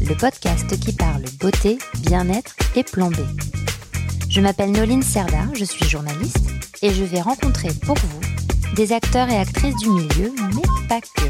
le podcast qui parle beauté, bien-être et plan B. Je m'appelle Noline Serda, je suis journaliste et je vais rencontrer pour vous des acteurs et actrices du milieu, mais pas que.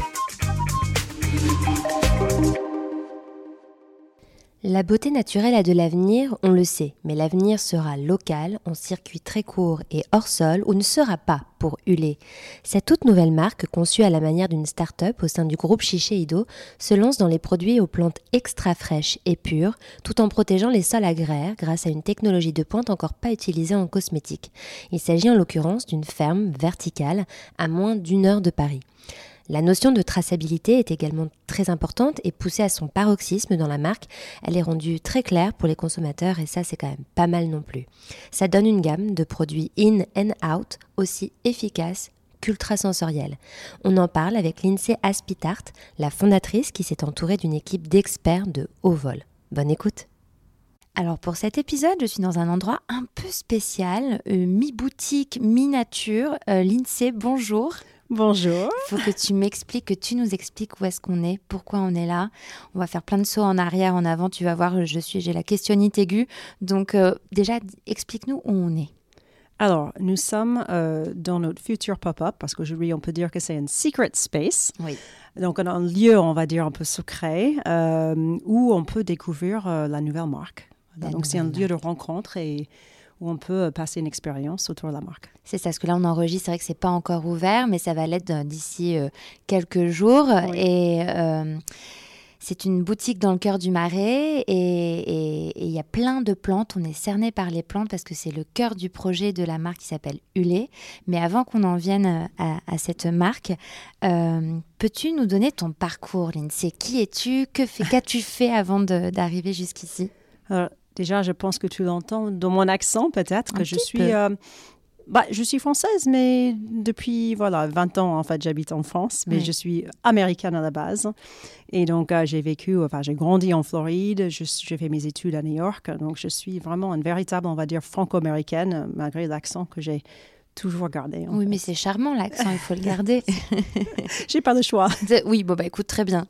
La beauté naturelle a de l'avenir, on le sait, mais l'avenir sera local, en circuit très court et hors sol, ou ne sera pas pour Hulé. Cette toute nouvelle marque, conçue à la manière d'une start-up au sein du groupe Shiseido, se lance dans les produits aux plantes extra fraîches et pures, tout en protégeant les sols agraires grâce à une technologie de pointe encore pas utilisée en cosmétique. Il s'agit en l'occurrence d'une ferme verticale à moins d'une heure de Paris. La notion de traçabilité est également très importante et poussée à son paroxysme dans la marque. Elle est rendue très claire pour les consommateurs et ça c'est quand même pas mal non plus. Ça donne une gamme de produits in and out aussi efficaces qu'ultrasensoriels. On en parle avec Lindsay Aspitart, la fondatrice qui s'est entourée d'une équipe d'experts de haut vol. Bonne écoute alors pour cet épisode, je suis dans un endroit un peu spécial, euh, mi-boutique, mi-nature. Euh, bonjour. Bonjour. Il faut que tu m'expliques, que tu nous expliques où est-ce qu'on est, pourquoi on est là. On va faire plein de sauts en arrière, en avant. Tu vas voir, je suis, j'ai la questionnite aiguë. Donc euh, déjà, explique-nous où on est. Alors, nous sommes euh, dans notre futur pop-up parce qu'aujourd'hui, on peut dire que c'est un secret space. Oui. Donc, on a un lieu, on va dire, un peu secret euh, où on peut découvrir la nouvelle marque. La Donc, c'est un lieu de rencontre et où on peut passer une expérience autour de la marque. C'est ça, parce que là on enregistre, c'est vrai que c'est pas encore ouvert, mais ça va l'être euh, d'ici euh, quelques jours. Oui. Et euh, c'est une boutique dans le cœur du marais et il y a plein de plantes. On est cerné par les plantes parce que c'est le cœur du projet de la marque qui s'appelle Hulé. Mais avant qu'on en vienne euh, à, à cette marque, euh, peux-tu nous donner ton parcours, Lindsay Qui es-tu? Que fais- Qu'as-tu fait avant de- d'arriver jusqu'ici? Alors, déjà, je pense que tu l'entends dans mon accent, peut-être, que je suis. euh, bah, je suis française, mais depuis voilà 20 ans en fait j'habite en France, mais Oui. je suis américaine à la base. Et donc euh, j'ai vécu, enfin j'ai grandi en Floride, j'ai fait mes études à New York, donc je suis vraiment une véritable, on va dire franco-américaine, malgré l'accent que j'ai toujours gardé. en Oui, fait. mais c'est charmant l'accent, il faut le garder. j'ai pas le choix. De- Oui, bon, bah écoute, très bien.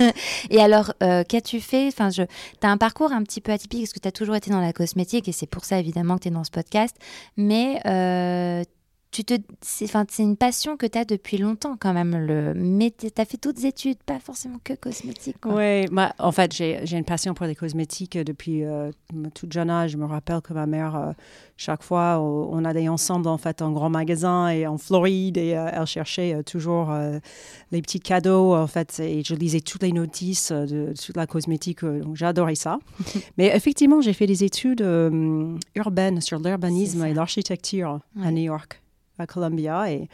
et alors, euh, qu'as-tu fait? Enfin, je... Tu as un parcours un petit peu atypique parce que tu as toujours été dans la cosmétique et c'est pour ça évidemment que tu es dans ce podcast. Mais euh, tu te... c'est une passion que tu as depuis longtemps quand même. Le... Mais tu as fait toutes études, pas forcément que cosmétique. quoi. Oui, en fait, j'ai j'ai une passion pour les cosmétiques depuis euh, tout jeune âge. Je me rappelle que ma mère, euh, chaque fois, on allait ensemble en fait en grand magasin et en Floride et euh, elle cherchait euh, toujours euh, les petits cadeaux en fait et je lisais toutes les notices euh, de, toute la cosmétique. euh, donc j'adorais ça. Mais effectivement, j'ai fait des études euh, urbaines sur l'urbanisme et l'architecture Ouais. à New York, à Columbia et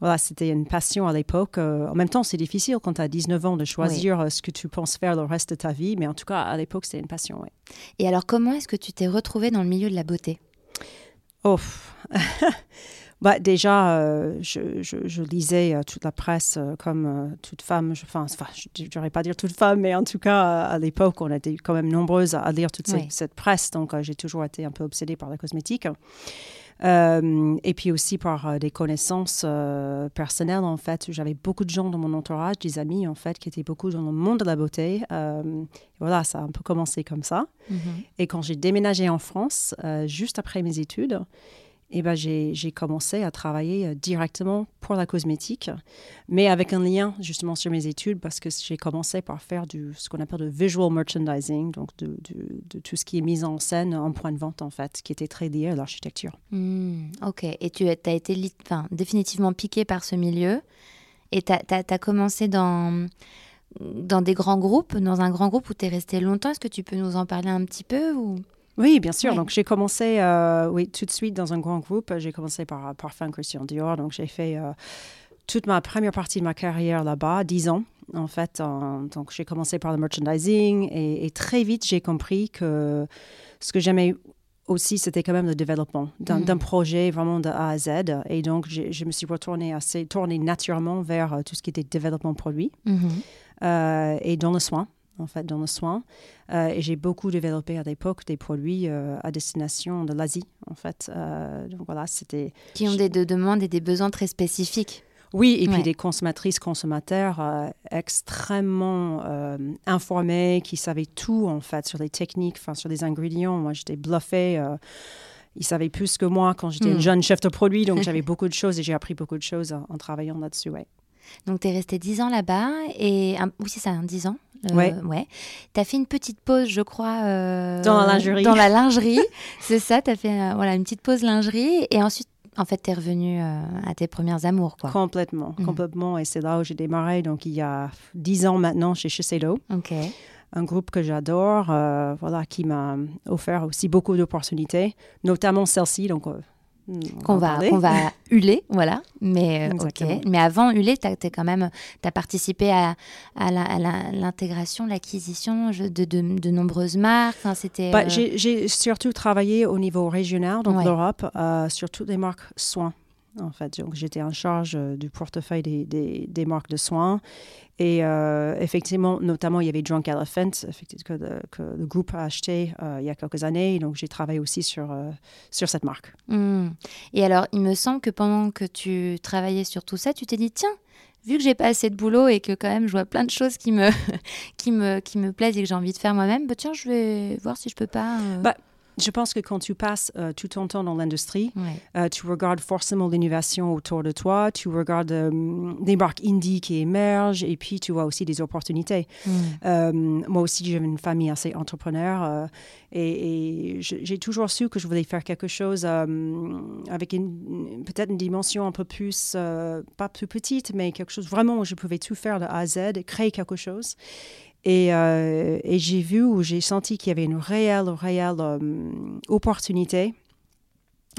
voilà, c'était une passion à l'époque. Euh, en même temps, c'est difficile quand tu as 19 ans de choisir euh, ce que tu penses faire le reste de ta vie, mais en tout cas, à l'époque, c'était une passion. ouais. Et alors, comment est-ce que tu t'es retrouvée dans le milieu de la beauté? Oh, bah, déjà, euh, je, je- je lisais euh, toute la presse euh, comme toute femme. Je, enfin, je n'aurais pas dire toute femme, mais en tout cas, à l'époque, on était quand même nombreuses à, à lire toute cette, Oui. cette presse. Donc, j'ai toujours été un peu obsédée par la cosmétique. Euh, et puis aussi par euh, des connaissances euh, personnelles, en fait. J'avais beaucoup de gens dans mon entourage, des amis, en fait, qui étaient beaucoup dans le monde de la beauté. Voilà, ça a un peu commencé comme ça. Et quand j'ai déménagé en France, juste après mes études, eh ben, j'ai commencé à travailler euh, directement pour la cosmétique, mais avec un lien justement sur mes études parce que j'ai commencé par faire du, ce qu'on appelle de visual merchandising, donc de, tout ce qui est mis en scène en point de vente en fait, qui était très lié à l'architecture. Hmm, ok. Et tu as été définitivement piqué par ce milieu. Et tu as, commencé dans, dans des grands groupes, dans un grand groupe où tu es resté longtemps. Est-ce que tu peux nous en parler un petit peu ou... Oui, bien sûr. Ouais. Donc, j'ai commencé, euh, oui, tout de suite dans un grand groupe. J'ai commencé par Parfum Christian Dior. Donc, j'ai fait euh, toute ma première partie de ma carrière là-bas, 10 ans. en fait. En- donc, j'ai commencé par le merchandising et, et très vite, j'ai compris que ce que j'aimais aussi, c'était quand même le développement d'un Mm. d'un projet vraiment de A à Z. Et donc, je me suis retournée assez, tournée naturellement vers euh, tout ce qui était développement produit Mhm. euh, et dans le soin, en fait, dans le soin. Euh, et j'ai beaucoup développé à l'époque des produits euh, à destination de l'Asie, en fait. Euh, donc voilà, c'était... Qui ont des de- demandes et des besoins très spécifiques. Oui, et puis des consommatrices, consommateurs extrêmement informés, qui savaient tout, en fait, sur les techniques, enfin, sur les ingrédients. Moi, j'étais bluffée. ils savaient plus que moi quand j'étais une jeune chef de produit, donc j'avais beaucoup de choses et j'ai appris beaucoup de choses en, en travaillant là-dessus, ouais. Donc, tu es resté 10 ans là-bas. Et un- oui, c'est ça, hein, 10 ans. Euh, Ouais. ouais. Tu as fait une petite pause, je crois. euh, Dans la lingerie. Dans la lingerie. c'est ça, tu as fait euh, voilà, une petite pause lingerie. Et ensuite, en fait, tu es revenu euh, à tes premières amours. Quoi. Complètement, Mm. complètement. Et c'est là où j'ai démarré, donc il y a dix ans maintenant chez Shiseido, Ok. un groupe que j'adore, voilà, qui m'a offert aussi beaucoup d'opportunités, notamment celle-ci, donc on Qu'on en va, qu'on va huler, voilà. Mais, euh. Mais avant huler, tu as, quand même as participé à, à la- à la- l'intégration, l'acquisition de, de, de nombreuses marques. Enfin, c'était. Bah, euh, j'ai- J'ai surtout travaillé au niveau régional, donc Ouais. l'Europe, euh, sur toutes les marques soins. En fait, donc j'étais en charge euh, du portefeuille des, des, des marques de soins. Et euh, effectivement, notamment, il y avait Drunk Elephant, que, le- que le groupe a acheté euh, il y a quelques années. Donc, j'ai travaillé aussi sur, euh, sur cette marque. Hmm. Et alors, il me semble que pendant que tu travaillais sur tout ça, tu t'es dit, tiens, vu que j'ai pas assez de boulot et que quand même je vois plein de choses qui me, qui me, qui me plaisent et que j'ai envie de faire moi-même, bah, tiens, je vais voir si je peux pas. Bah, Je pense que quand tu passes euh, tout ton temps dans l'industrie, ouais. Euh, tu regardes forcément l'innovation autour de toi, tu regardes euh, des marques indie qui émergent et puis tu vois aussi des opportunités. Moi aussi, j'ai une famille assez entrepreneur et, et j'ai toujours su que je voulais faire quelque chose avec peut-être une dimension un peu plus, pas plus petite, mais quelque chose vraiment où je pouvais tout faire de A à Z, et créer quelque chose. Et, euh, et j'ai vu ou j'ai senti qu'il y avait une réelle, réelle euh, opportunité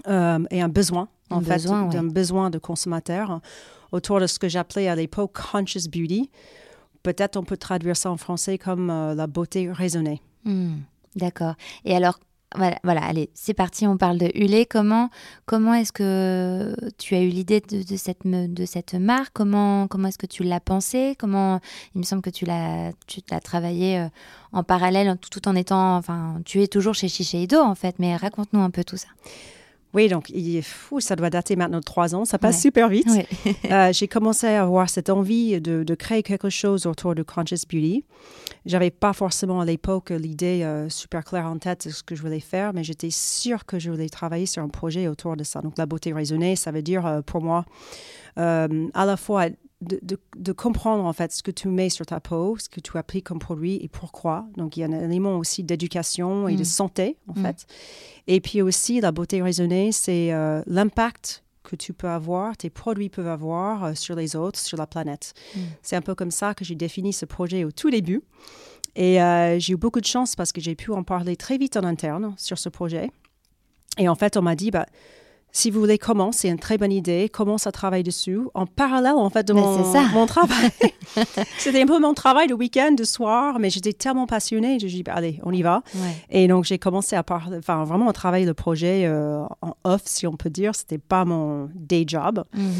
euh, et un besoin, en fait, besoin, ouais. d'un besoin de consommateurs autour de ce que j'appelais à l'époque conscious beauty. Peut-être on peut traduire ça en français comme la beauté raisonnée. Hmm. D'accord. Et alors, voilà, voilà, allez, c'est parti, on parle de Hulé. Comment, comment est-ce que tu as eu l'idée de, cette, de cette marque? Comment, comment est-ce que tu l'as pensée? Comment, il me semble que tu l'as, tu travaillé euh, en parallèle, tout, tout en étant, enfin, tu es toujours chez Shiseido en fait, mais raconte-nous un peu tout ça. Oui, donc il, fou, ça doit dater maintenant de trois ans, ça passe Ouais. super vite. Ouais. Euh, j'ai commencé à avoir cette envie de, de créer quelque chose autour de conscious beauty. J'avais pas forcément à l'époque l'idée euh, super claire en tête de ce que je voulais faire, mais j'étais sûre que je voulais travailler sur un projet autour de ça. Donc la beauté raisonnée, ça veut dire euh, pour moi à la fois de, de- de comprendre en fait ce que tu mets sur ta peau, ce que tu appliques comme produit et pourquoi. Donc il y a un élément aussi d'éducation et de Mm. santé en Mm. fait. Et puis aussi la beauté raisonnée, c'est euh, l'impact que tu peux avoir, tes produits peuvent avoir euh, sur les autres, sur la planète. Mm. C'est un peu comme ça que j'ai défini ce projet au tout début. Et euh, j'ai eu beaucoup de chance parce que j'ai pu en parler très vite en interne sur ce projet. Et en fait, on m'a dit, bah, si vous voulez commencer, c'est une très bonne idée, commence à travailler dessus en parallèle en fait de Ben, mon, travail. C'était un peu mon travail le week-end, le soir, mais j'étais tellement passionnée, je dis, bah, allez, on y va. Ouais. Et donc, j'ai commencé à parler, enfin, vraiment à travailler le projet euh, en off, si on peut dire. C'était pas mon day job. Mhm.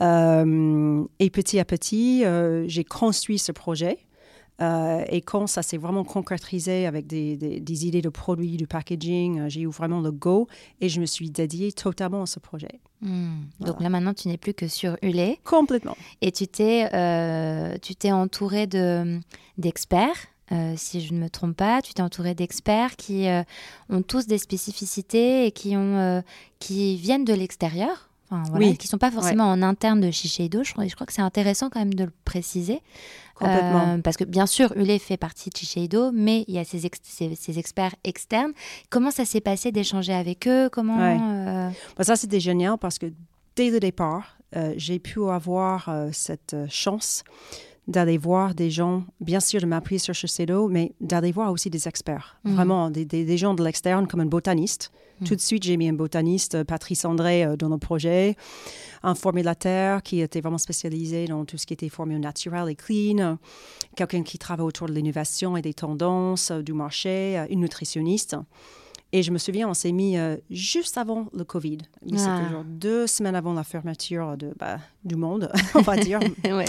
Euh, et petit à petit, euh, j'ai construit ce projet. Euh, et quand ça s'est vraiment concrétisé avec des, des- des idées de produits, du packaging, euh, j'ai eu vraiment le go et je me suis dédiée totalement à ce projet. Hmm. Donc là maintenant, tu n'es plus que sur Hulé. Complètement. Et tu t'es, euh, tu t'es entouré de, d'experts, euh, si je ne me trompe pas. Tu t'es entouré d'experts qui euh, ont tous des spécificités et qui, ont, euh, qui viennent de l'extérieur. Enfin, voilà, Oui. qui ne sont pas forcément en interne de Shiseido. Je crois, je crois que c'est intéressant quand même de le préciser. Complètement. Euh, parce que bien sûr, Hulé fait partie de Shiseido, mais il y a ces, ex- ces- ces experts externes. Comment ça s'est passé d'échanger avec eux? Comment Ouais. euh, Bah, ça, c'était génial parce que dès le départ, euh, j'ai pu avoir cette chance d'aller voir des gens, bien sûr de m'appuyer sur Shiseido, mais d'aller voir aussi des experts, Mhm. vraiment des, des- des gens de l'externe comme un botaniste. Tout de suite, j'ai mis un botaniste, Patrice André, euh, dans le projet, un formulateur qui était vraiment spécialisé dans tout ce qui était formule naturelle et clean, quelqu'un qui travaille autour de l'innovation et des tendances euh, du marché, euh, une nutritionniste. Et je me souviens, on s'est mis euh, juste avant le Covid. Mais Ah. C'était genre deux semaines avant la fermeture de, bah, du monde, on va dire. ouais.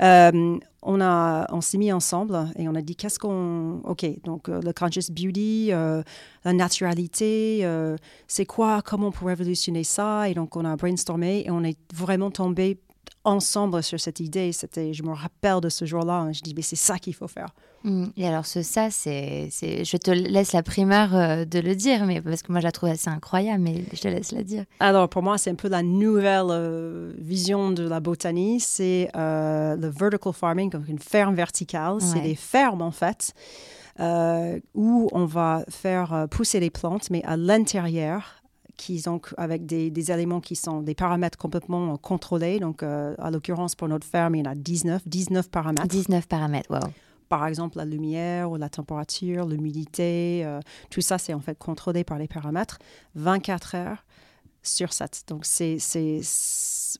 Euh, on a, on s'est mis ensemble et on a dit qu'est-ce qu'on, ok, donc euh, le conscious beauty, euh, la naturalité, euh, c'est quoi, comment on peut révolutionner ça? Et donc on a brainstormé et on est vraiment tombé ensemble sur cette idée. C'était, je me rappelle de ce jour-là, hein, je dis mais c'est ça qu'il faut faire. Mm. Et alors ce ça, c'est, c'est, je te laisse la primeur euh, de le dire, mais parce que moi je la trouve assez incroyable, mais je te laisse la dire. Alors pour moi, c'est un peu la nouvelle euh, vision de la botanie, c'est euh, le vertical farming, donc une ferme verticale. C'est des fermes en fait euh, où on va faire pousser les plantes, mais à l'intérieur. Qui ont, avec des, des éléments qui sont des paramètres complètement contrôlés. Donc, euh, à l'occurrence, pour notre ferme, il y en a 19, 19 paramètres. 19 paramètres, wow. Par exemple, la lumière ou la température, l'humidité, euh, tout ça, c'est en fait contrôlé par les paramètres. 24 heures sur 7. Donc, c'est-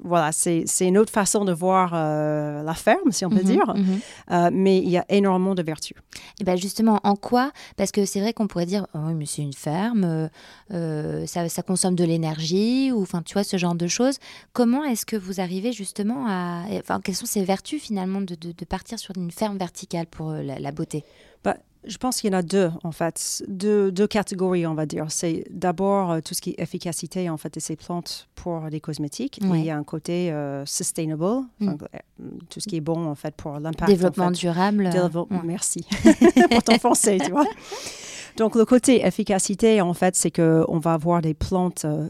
voilà, c'est, c'est une autre façon de voir euh, la ferme, si on peut Mhm, dire. mhm. Euh, mais il y a énormément de vertus. Et ben justement, en quoi? Parce que c'est vrai qu'on pourrait dire, oh oui, mais c'est une ferme, euh, ça, ça consomme de l'énergie, ou enfin, tu vois, ce genre de choses. Comment est-ce que vous arrivez justement à... Enfin, quelles sont ces vertus finalement de, de- de partir sur une ferme verticale pour la, la beauté? Bah, je pense qu'il y en a deux, en fait, deux, deux catégories, on va dire. C'est d'abord euh, tout ce qui est efficacité, en fait, de ces plantes pour les cosmétiques. Et il y a un côté euh, sustainable, enfin, euh, tout ce qui est bon, en fait, pour l'impact. en Développement fait. durable Développement- ouais. Merci pour ton français, tu vois. Donc, le côté efficacité, en fait, c'est qu'on va avoir des plantes euh,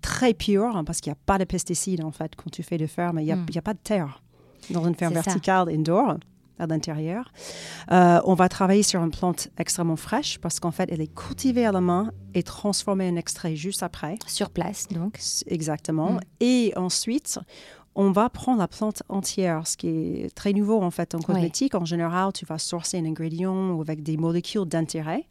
très pures, hein, parce qu'il n'y a pas de pesticides, en fait, quand tu fais de ferme. Il n'y a, Mm. a pas de terre dans une ferme ça. verticale indoor, à l'intérieur. Euh, on va travailler sur une plante extrêmement fraîche, parce qu'en fait, elle est cultivée à la main et transformée en extrait juste après. sur place, donc. Exactement. Mm. Et ensuite, on va prendre la plante entière, ce qui est très nouveau en fait en cosmétique. En général, tu vas sourcer un ingrédient avec des molécules d'intérêt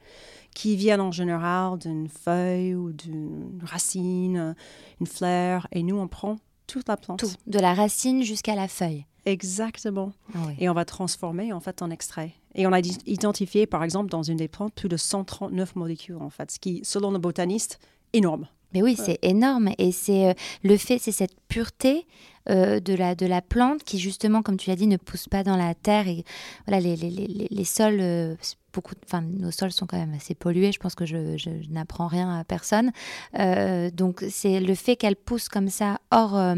qui viennent en général d'une feuille ou d'une racine, une fleur. Et nous, on prend toute la plante. Tout, de la racine jusqu'à la feuille. Exactement. Ah oui. Et on va transformer en fait en extrait. Et on a identifié, par exemple, dans une des plantes, plus de 139 molécules en fait, ce qui, selon le botaniste, énorme. Mais oui, c'est énorme. Et c'est euh, le fait, c'est cette pureté euh, de, la, de la plante qui, justement, comme tu l'as dit, ne pousse pas dans la terre. Et voilà, les, les, les, les- sols, euh, beaucoup, enfin, nos sols sont quand même assez pollués. Je pense que je, je- je n'apprends rien à personne. Euh, donc, c'est le fait qu'elles poussent comme ça hors, euh,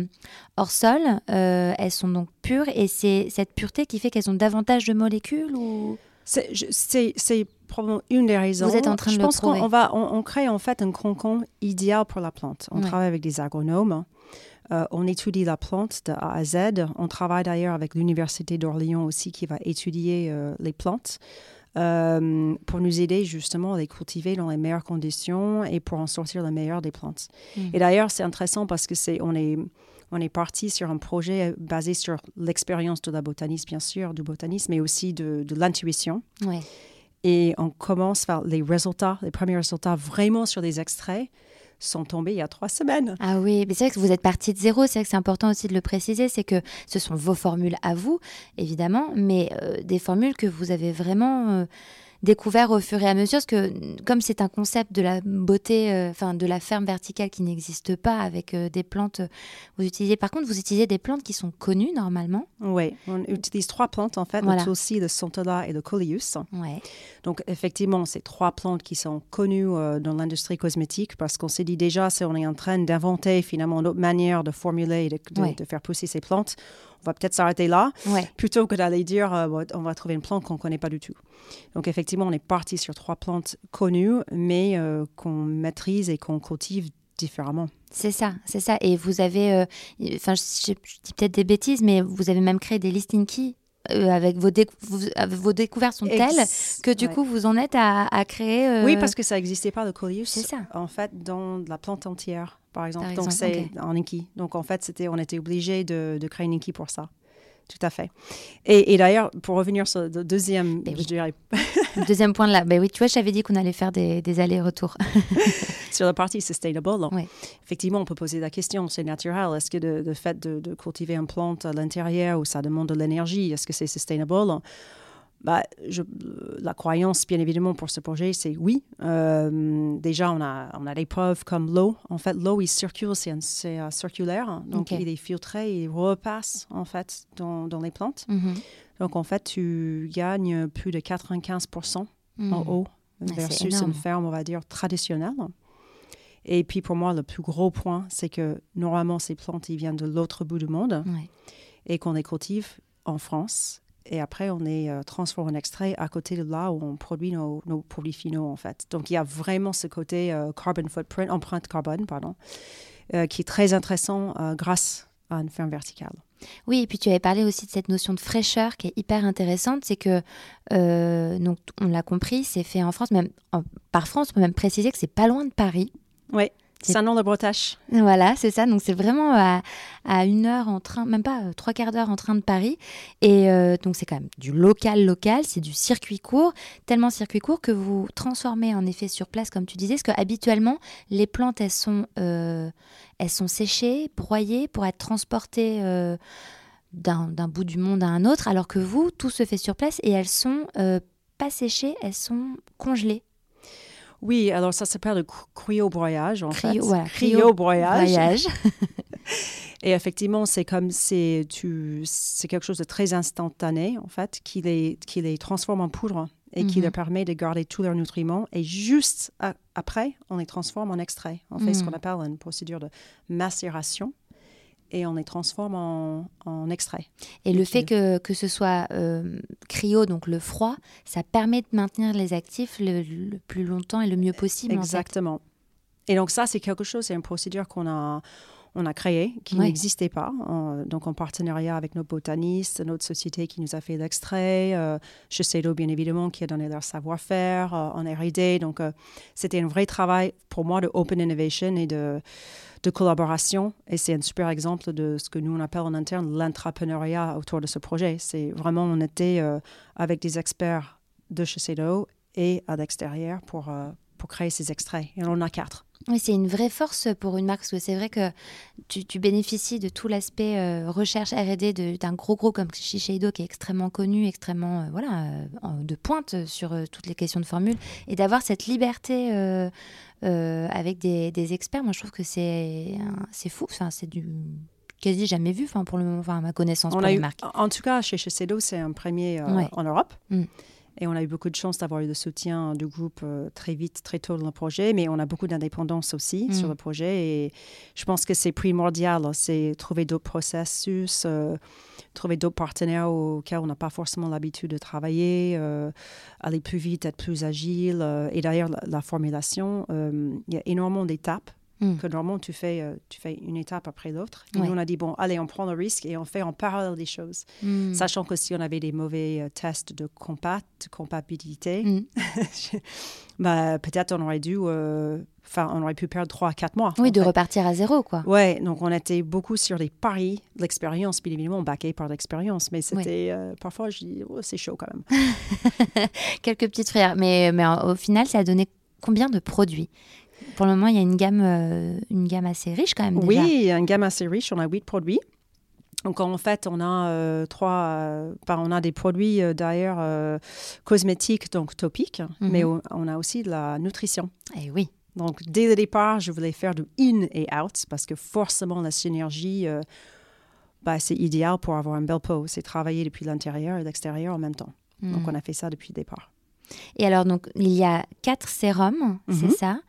hors sol. euh, elles sont donc pures. Et c'est cette pureté qui fait qu'elles ont davantage de molécules ou... C'est- probablement une des raisons. Vous êtes en train de je le pense qu'on va, on, on crée en fait un concon idéal pour la plante. On Ouais. travaille avec des agronomes. Euh, on étudie la plante de A à Z. On travaille d'ailleurs avec l'Université d'Orléans aussi qui va étudier euh, les plantes euh, pour nous aider justement à les cultiver dans les meilleures conditions et pour en sortir le meilleur des plantes. Mm. Et d'ailleurs, c'est intéressant parce que c'est on est on est parti sur un projet basé sur l'expérience de la botaniste, bien sûr, du botaniste, mais aussi de, de l'intuition. Ouais. Et on commence par les résultats, les premiers résultats vraiment sur des extraits sont tombés il y a trois semaines. Ah oui, mais c'est vrai que vous êtes parti de zéro, c'est vrai que c'est important aussi de le préciser, c'est que ce sont vos formules à vous, évidemment, mais euh, des formules que vous avez vraiment euh, découvert au fur et à mesure, parce que comme c'est un concept de la beauté, euh, enfin de la ferme verticale qui n'existe pas avec euh, des plantes, euh, vous utilisez, par contre, vous utilisez des plantes qui sont connues normalement. Oui, on utilise trois plantes en fait, Voilà. tulsi, le santola et le coleus. Ouais. Donc effectivement, c'est trois plantes qui sont connues euh, dans l'industrie cosmétique parce qu'on s'est dit déjà, si on est en train d'inventer finalement une autre manière de formuler et de, de- Ouais. de faire pousser ces plantes, on va peut-être s'arrêter là. Ouais. plutôt que d'aller dire euh, on va trouver une plante qu'on ne connaît pas du tout. Donc effectivement, on est parti sur trois plantes connues, mais euh, qu'on maîtrise et qu'on cultive différemment. C'est ça, c'est ça. Et vous avez, euh, enfin, je, je- je dis peut-être des bêtises, mais vous avez même créé des listing keys euh, avec vos, déc- vous- avec vos découvertes sont telles Ex- que du ouais. coup vous en êtes à, à créer. euh, Oui, parce que ça n'existait pas, le coleus, C'est ça. en fait, dans la plante entière, par exemple. Par Donc c'est en Inki. Donc en fait, c'était, on était obligé de, de créer une Inki pour ça. tout à fait. Et, et d'ailleurs, pour revenir sur le deuxième, Ben je oui. dirais, Le deuxième point de là, ben oui, tu vois, j'avais dit qu'on allait faire des, des allers-retours. sur la partie sustainable, Oui. effectivement, on peut poser la question, c'est naturel. Est-ce que le, le fait de, de cultiver une plante à l'intérieur où ça demande de l'énergie, est-ce que c'est sustainable bah, je, la croyance, bien évidemment, pour ce projet, c'est oui. Euh, déjà, on a, on a des preuves comme l'eau. En fait, l'eau, il circule, c'est circulaire. Donc, Ok. il est filtré, il repasse, en fait, dans, dans les plantes. Mhm. Donc, en fait, tu gagnes plus de 95% en Mhm. eau versus une ferme, on va dire, traditionnelle. Et puis, pour moi, le plus gros point, c'est que normalement, ces plantes, ils viennent de l'autre bout du monde Ouais. et qu'on les cultive en France. Et après, on les euh, transforme en extrait à côté de là où on produit nos, nos produits finaux, en fait. Donc, il y a vraiment ce côté euh, carbon footprint, empreinte carbone, pardon, euh, qui est très intéressant euh, grâce à une ferme verticale. Oui, et puis tu avais parlé aussi de cette notion de fraîcheur qui est hyper intéressante. C'est que, euh, donc, on l'a compris, c'est fait en France. Même en- par France, on peut même préciser que c'est pas loin de Paris. Oui, C'est- un nom de Bretache. Voilà, c'est ça. Donc c'est vraiment à, à une heure en train, même pas euh, trois quarts d'heure en train de Paris. Et euh, donc c'est quand même du local local, c'est du circuit court, tellement circuit court que vous transformez en effet sur place, comme tu disais, parce que habituellement les plantes elles sont euh, elles sont séchées, broyées pour être transportées. d'un bout du monde à un autre, alors que vous, tout se fait sur place et elles sont pas séchées, elles sont congelées. Oui, alors ça s'appelle le cry- cryo-broyage, en Cryo- fait. voilà, Cryo-broyage. Et effectivement, c'est comme c'est tu c'est quelque chose de très instantané en fait qui les qui les transforme en poudre et qui Mhm. leur permet de garder tous leurs nutriments et juste après on les transforme en extrait. On fait ce Mhm. qu'on appelle une procédure de macération et on les transforme en, en extrait. Et le fait que, que ce soit euh, cryo, donc le froid, ça permet de maintenir les actifs le, le plus longtemps et le mieux possible. en fait. Exactement. Et donc ça, c'est quelque chose, c'est une procédure qu'on a, on a créée, qui Ouais. n'existait pas. En- donc en partenariat avec nos botanistes, notre société qui nous a fait l'extrait, euh, Shiseido bien évidemment qui a donné leur savoir-faire euh, en R&D. Donc euh, c'était un vrai travail pour moi de open innovation et de, de collaboration. Et c'est un super exemple de ce que nous on appelle en interne l'entrepreneuriat autour de ce projet. C'est vraiment, on était euh, avec des experts de Shiseido et à l'extérieur pour, euh, pour créer ces extraits. Et on en a quatre. Oui, c'est une vraie force pour une marque, parce que c'est vrai que tu, tu bénéficies de tout l'aspect euh, recherche R&D d'un gros groupe comme Shiseido qui est extrêmement connu, extrêmement euh, voilà euh, de pointe sur toutes les questions de formule, et d'avoir cette liberté avec des, des experts, moi je trouve que c'est fou, enfin c'est du quasi jamais vu, enfin pour le moment, enfin à ma connaissance On pour a les eu, marques. en tout cas, chez Shiseido, c'est un premier Ouais. en Europe. Mm. Et on a eu beaucoup de chance d'avoir eu le soutien du groupe euh, très vite, très tôt dans le projet, mais on a beaucoup d'indépendance aussi Mm. sur le projet. Et je pense que c'est primordial, c'est trouver d'autres processus, euh, trouver d'autres partenaires auxquels on n'a pas forcément l'habitude de travailler, euh, aller plus vite, être plus agile. et d'ailleurs, la, la formulation, il y a énormément d'étapes Mm. que normalement tu fais, euh, tu fais une étape après l'autre. Et Ouais. nous, on a dit, bon, allez, on prend le risque et on fait en parallèle des choses. Mm. Sachant que si on avait des mauvais euh, tests de compat, de compatibilité, Mm. bah, peut-être on aurait dû, euh, enfin, on aurait pu perdre 3 à 4 mois. Oui, de fait. repartir à zéro, quoi. Ouais, donc on était beaucoup sur les paris, l'expérience, bien évidemment, baqué par l'expérience, mais c'était parfois, je dis, oh, c'est chaud quand même. Quelques petites frères. Mais, mais au final, ça a donné combien de produits Pour le moment, il y a une gamme, euh, une gamme assez riche quand même. Déjà. Oui, il y a une gamme assez riche, on a 8 produits. Donc en fait, on a euh, trois, euh, on a des produits euh, d'ailleurs euh, cosmétiques, donc topiques, Mhm. mais on, a aussi de la nutrition. Eh oui. Donc, dès le départ, je voulais faire du in et out parce que forcément, la synergie, bah, c'est idéal pour avoir une belle peau. C'est travailler depuis l'intérieur et l'extérieur en même temps. Donc, Mm. on a fait ça depuis le départ. Et alors, donc, il y a quatre sérums, c'est Mhm. ça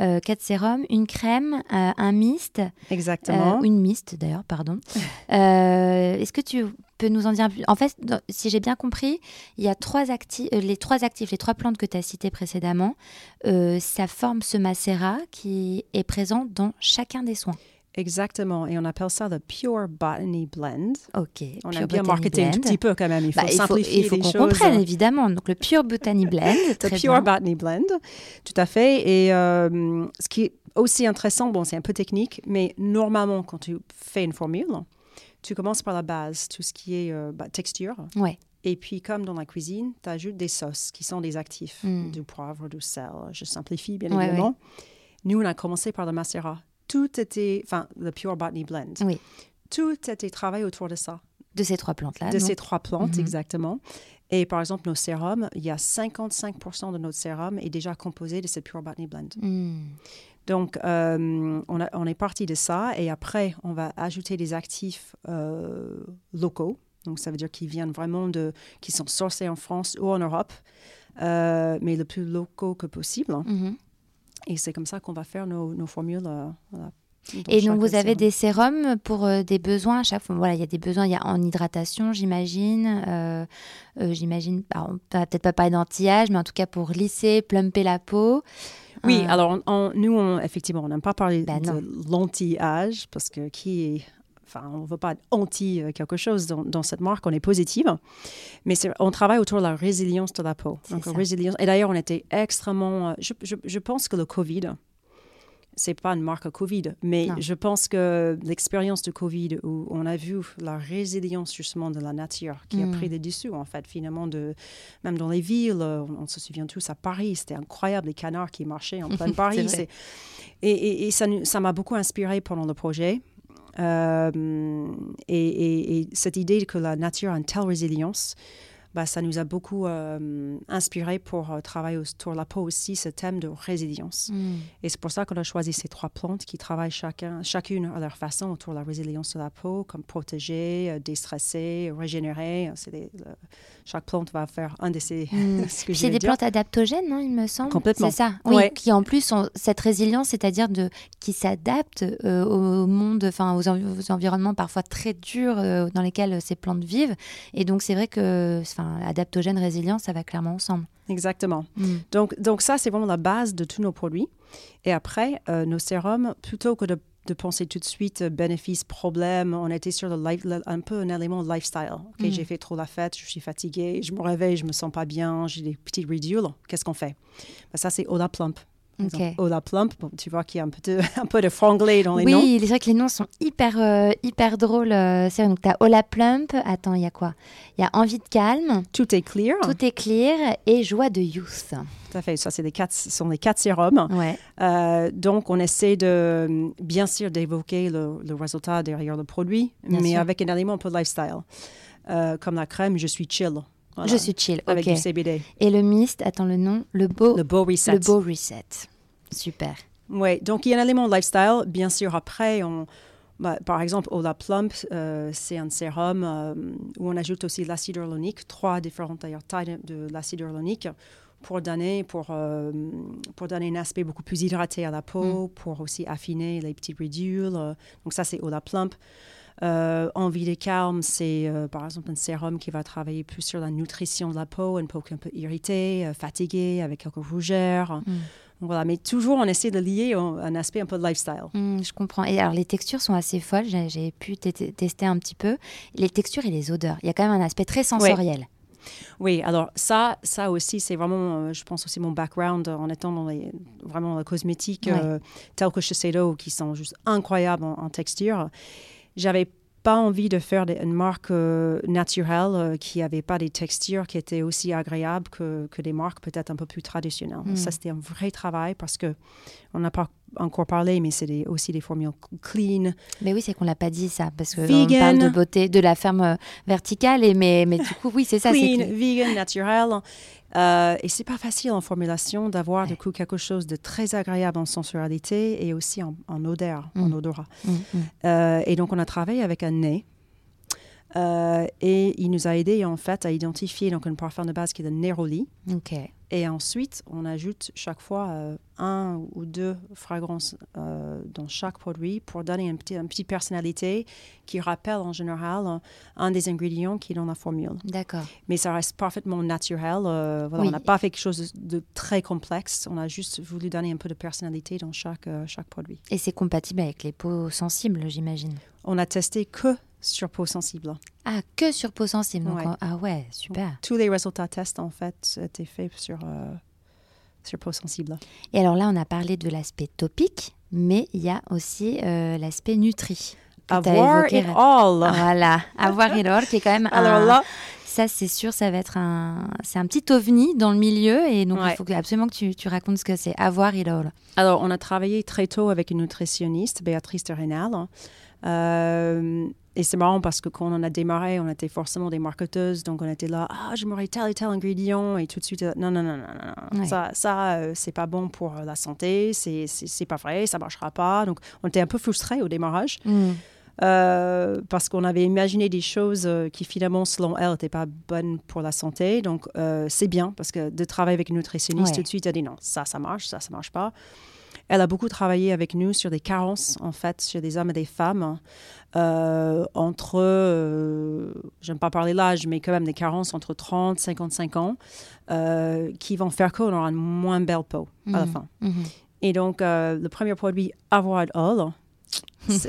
Euh, Quatre sérums, une crème, euh, un mist, Exactement. euh, une mist d'ailleurs, pardon. Est-ce que tu peux nous en dire un peu En fait, si j'ai bien compris, il y a trois actifs, les trois actifs, les trois plantes que tu as citées précédemment, ça forme ce macérat qui est présent dans chacun des soins. Exactement. Et on appelle ça le Pure Botany Blend. Ok. On Pure a bien marketé un tout petit peu quand même. Il faut Bah, faut, simplifier il faut les qu'on comprenne, évidemment. Donc, le Pure Botany Blend. Le Pure bien. Botany Blend, tout à fait. Et euh, ce qui est aussi intéressant, bon, c'est un peu technique, mais normalement, quand tu fais une formule, tu commences par la base, tout ce qui est euh, bah, texture. Ouais. Et puis, comme dans la cuisine, tu ajoutes des sauces qui sont des actifs, Mm. du poivre, du sel. Je simplifie, bien Ouais, évidemment. Nous, on a commencé par le macérat. Tout était, enfin, le Pure Botany Blend. Oui. Tout était travaillé autour de ça, De ces trois plantes-là. de ces trois plantes, Mhm. exactement. Et par exemple, nos sérums, il y a 55% de notre sérum est déjà composé de ce Pure Botany Blend. Hmm. Donc, euh, on, a- on est parti de ça et après, on va ajouter des actifs euh, locaux. Donc, ça veut dire qu'ils viennent vraiment de, qui sont sourcés en France ou en Europe, euh, mais le plus locaux que possible. Mhm. Et c'est comme ça qu'on va faire nos, nos formules. euh, voilà, Et donc, vous avez des sérums pour euh, des besoins à chaque fois? Voilà, il y a des besoins, il y a en hydratation, j'imagine. euh, euh, j'imagine, alors, on va peut-être pas parler d'anti-âge, mais en tout cas pour lisser, plumper la peau. Oui, alors on- on- nous, on- effectivement, on n'aime pas parler Bah de l'anti-âge parce que qui est. Enfin, on ne veut pas être anti euh, quelque chose dans, dans cette marque, on est positive. Mais on travaille autour de la résilience de la peau. Donc, résilience. Et d'ailleurs, on était extrêmement. euh, Je, je- je pense que le Covid, c'est pas une marque Covid, mais Non. je pense que l'expérience de Covid où on a vu la résilience justement de la nature qui a pris le dessus, en fait, finalement, de, même dans les villes, euh, on, on se souvient tous à Paris, c'était incroyable, les canards qui marchaient en plein Paris. et et- et ça nous- ça m'a beaucoup inspiré pendant le projet. Euh, et, et- et cette idée que la nature a une telle résilience, bah, ça nous a beaucoup euh, inspiré pour euh, travailler autour de la peau aussi, ce thème de résilience. hmm. Et c'est pour ça qu'on a choisi ces trois plantes qui travaillent chacun, chacune à leur façon autour de la résilience de la peau, comme protéger, euh, déstresser, régénérer. C'est des- chaque plante va faire un de ces. Ce je c'est des dire. plantes adaptogènes, non, il me semble. Complètement. C'est ça. Oui, Ouais. qui en plus ont cette résilience, c'est-à-dire de qui s'adaptent euh, au monde, enfin aux, envi- aux environnements parfois très durs euh, dans lesquels ces plantes vivent. Et donc c'est vrai que, enfin, adaptogène, résilience, ça va clairement ensemble. Exactement. Hmm. Donc, donc ça, c'est vraiment la base de tous nos produits. Et après, euh, nos sérums, plutôt que de, de penser tout de suite euh, bénéfices, problèmes, on était sur le life- le- un peu un élément lifestyle. Ok, Mm. J'ai fait trop la fête, je suis fatiguée, je me réveille, je me sens pas bien, j'ai des petits ridules. Qu'est-ce qu'on fait? Ben, Ça, c'est Ola Plump. Par Ok. exemple. Ola Plump, bon, tu vois qu'il y a un peu de, un peu de franglais dans les noms. Oui, c'est vrai que les noms sont hyper, euh, hyper drôles. euh, c'est vrai, donc tu as Ola Plump. Attends, il y a quoi? Il y a Envie de calme, Tout est clear. Tout est clear et Joie de youth. Tout à fait. Ça, c'est les quatre, ce sont les quatre sérums. Ouais. Euh, donc, on essaie de, bien sûr, d'évoquer le, le résultat derrière le produit, Bien mais sûr. avec un élément un peu lifestyle. Euh, comme la crème, je suis chill. Voilà. Je suis chill. Avec ok. du CBD. Et le mist, attends le nom, le beau, Le beau reset. le beau reset. Super. Oui, donc il y a un élément lifestyle. Bien sûr, après, on, bah, par exemple, Ola Plump, euh, c'est un sérum euh, où on ajoute aussi de l'acide hyaluronique, trois différentes tailles de, de l'acide hyaluronique pour donner, pour, euh, pour donner un aspect beaucoup plus hydraté à la peau, pour aussi affiner les petits ridules. donc ça, c'est Ola Plump. Euh, envie de calme, c'est euh, par exemple un sérum qui va travailler plus sur la nutrition de la peau, une peau qui est un peu irritée, euh, fatiguée, avec quelques rougeurs. Mm. Voilà, mais toujours on essaie de lier un, aspect un peu de lifestyle. Hmm, je comprends. Et alors, les textures sont assez folles. J'ai pu tester un petit peu. Les textures et les odeurs. Il y a quand même un aspect très sensoriel. Oui, alors ça, ça aussi, c'est vraiment, euh, je pense aussi mon background euh, en étant dans les, vraiment dans la cosmétique, Ouais. euh, tels que Shiseido, qui sont juste incroyables en, en texture. J'avais pas envie de faire des- une marque euh, naturelle euh, qui n'avait pas des textures qui étaient aussi agréables que, que des marques peut-être un peu plus traditionnelles. Mm. Ça, c'était un vrai travail parce que on n'a pas encore parlé, mais c'est aussi des formules clean, Mais oui, c'est qu'on l'a pas dit ça. Parce qu'on Vegan. parle de beauté, de la ferme euh, verticale. Et mais, mais du coup, oui, c'est ça. clean, que- vegan, naturel. Euh, et c'est pas facile en formulation d'avoir Ouais. du coup quelque chose de très agréable en sensualité et aussi en, en odeur, en Mm. odorat. Hmm, hmm. Euh, et donc on a travaillé avec un nez. Euh, et il nous a aidé en fait à identifier donc un parfum de base qui est le Neroli. Et ensuite, on ajoute chaque fois euh, un ou deux fragrances euh, dans chaque produit pour donner une petite, une petite personnalité qui rappelle en général un, un des ingrédients qui est dans la formule D'accord. mais ça reste parfaitement naturel. euh, voilà, Oui. On n'a pas fait quelque chose de, très complexe. On a juste voulu donner un peu de personnalité dans chaque, chaque produit. Et c'est compatible avec les peaux sensibles, j'imagine. On a testé que sur peau sensible. Ah, que sur peau sensible. donc, Ouais. en- Ah ouais, super. Tous les résultats tests, en fait, étaient faits sur, euh, sur peau sensible. Et alors là, on a parlé de l'aspect topique, mais il y a aussi euh, l'aspect nutri. Avoir it all. Voilà, avoir it all, qui est quand même Alors un- là, Ça, c'est sûr, ça va être un, c'est un petit ovni dans le milieu, et donc il faut absolument que tu, tu racontes ce que c'est. Avoir it all. Alors, on a travaillé très tôt avec une nutritionniste, Béatrice de Rénal. Euh, et c'est marrant parce que quand on a démarré, on était forcément des marketeuses. Donc, on était là, ah, j'aimerais tel et tel ingrédient. Et tout de suite, euh, non, non, non, non, non, non. Ouais. Ça, ça euh, c'est pas bon pour la santé. C'est c'est- c'est pas vrai, ça marchera pas. Donc, on était un peu frustrés au démarrage. Mm. Euh, parce qu'on avait imaginé des choses euh, qui finalement, selon elle, n'étaient pas bonnes pour la santé. Donc, euh, c'est bien parce que de travailler avec une nutritionniste, Ouais. tout de suite, elle dit non, ça, ça marche, ça, ça marche pas. Elle a beaucoup travaillé avec nous sur des carences, en fait, chez des hommes et des femmes, euh, entre, euh, j'aime pas parler l'âge, mais quand même des carences entre 30 55 ans, euh, qui vont faire qu'on aura une moins belle peau à la Mhm. fin. Mhm. Et donc, euh, le premier produit, Avoir It All,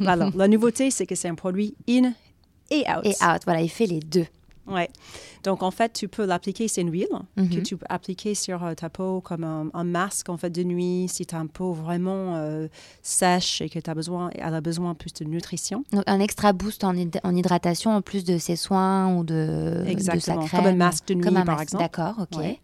alors, la nouveauté, c'est que c'est un produit in et out. Et out, voilà, il fait les deux. Ouais. Donc, en fait, tu peux l'appliquer, c'est une huile que Mhm. tu peux appliquer sur euh, ta peau comme un, un masque, en fait, de nuit, si tu as une peau vraiment euh, sèche et que tu as besoin, elle a besoin plus de nutrition. Donc un extra boost en, hyd- en hydratation en plus de ses soins ou de, de sa Exactement, crème. comme un masque de nuit, Comme un par masque, exemple. D'accord, ok. Ouais.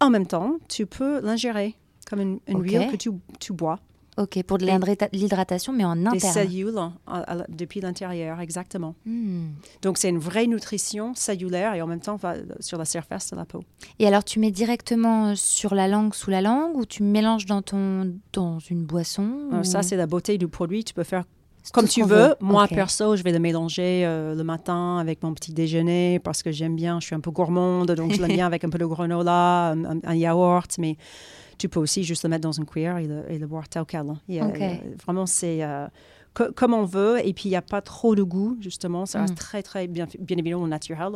En même temps, tu peux l'ingérer comme une, huile que tu, tu bois. Ok, pour de l'hydratation, mais en Des interne. cellules à la- depuis l'intérieur, exactement. Hmm. Donc, c'est une vraie nutrition cellulaire et en même temps va sur la surface de la peau. Et alors, tu mets directement euh, sur la langue, sous la langue, ou tu mélanges dans, ton, dans une boisson Alors, ou- Ça, c'est la beauté du produit. Tu peux faire comme tu veux. veut. Moi, perso, je vais le mélanger euh, le matin avec mon petit déjeuner parce que j'aime bien. Je suis un peu gourmande, donc je l'aime bien avec un peu de granola, un, un- un yaourt. Mais tu peux aussi juste le mettre dans une cuillère et le, et le boire tel quel. A- a- vraiment, c'est euh, co- comme on veut. Et puis, il n'y a pas trop de goût, justement. Ça reste Mm. très, très, bien, bien évidemment, naturel.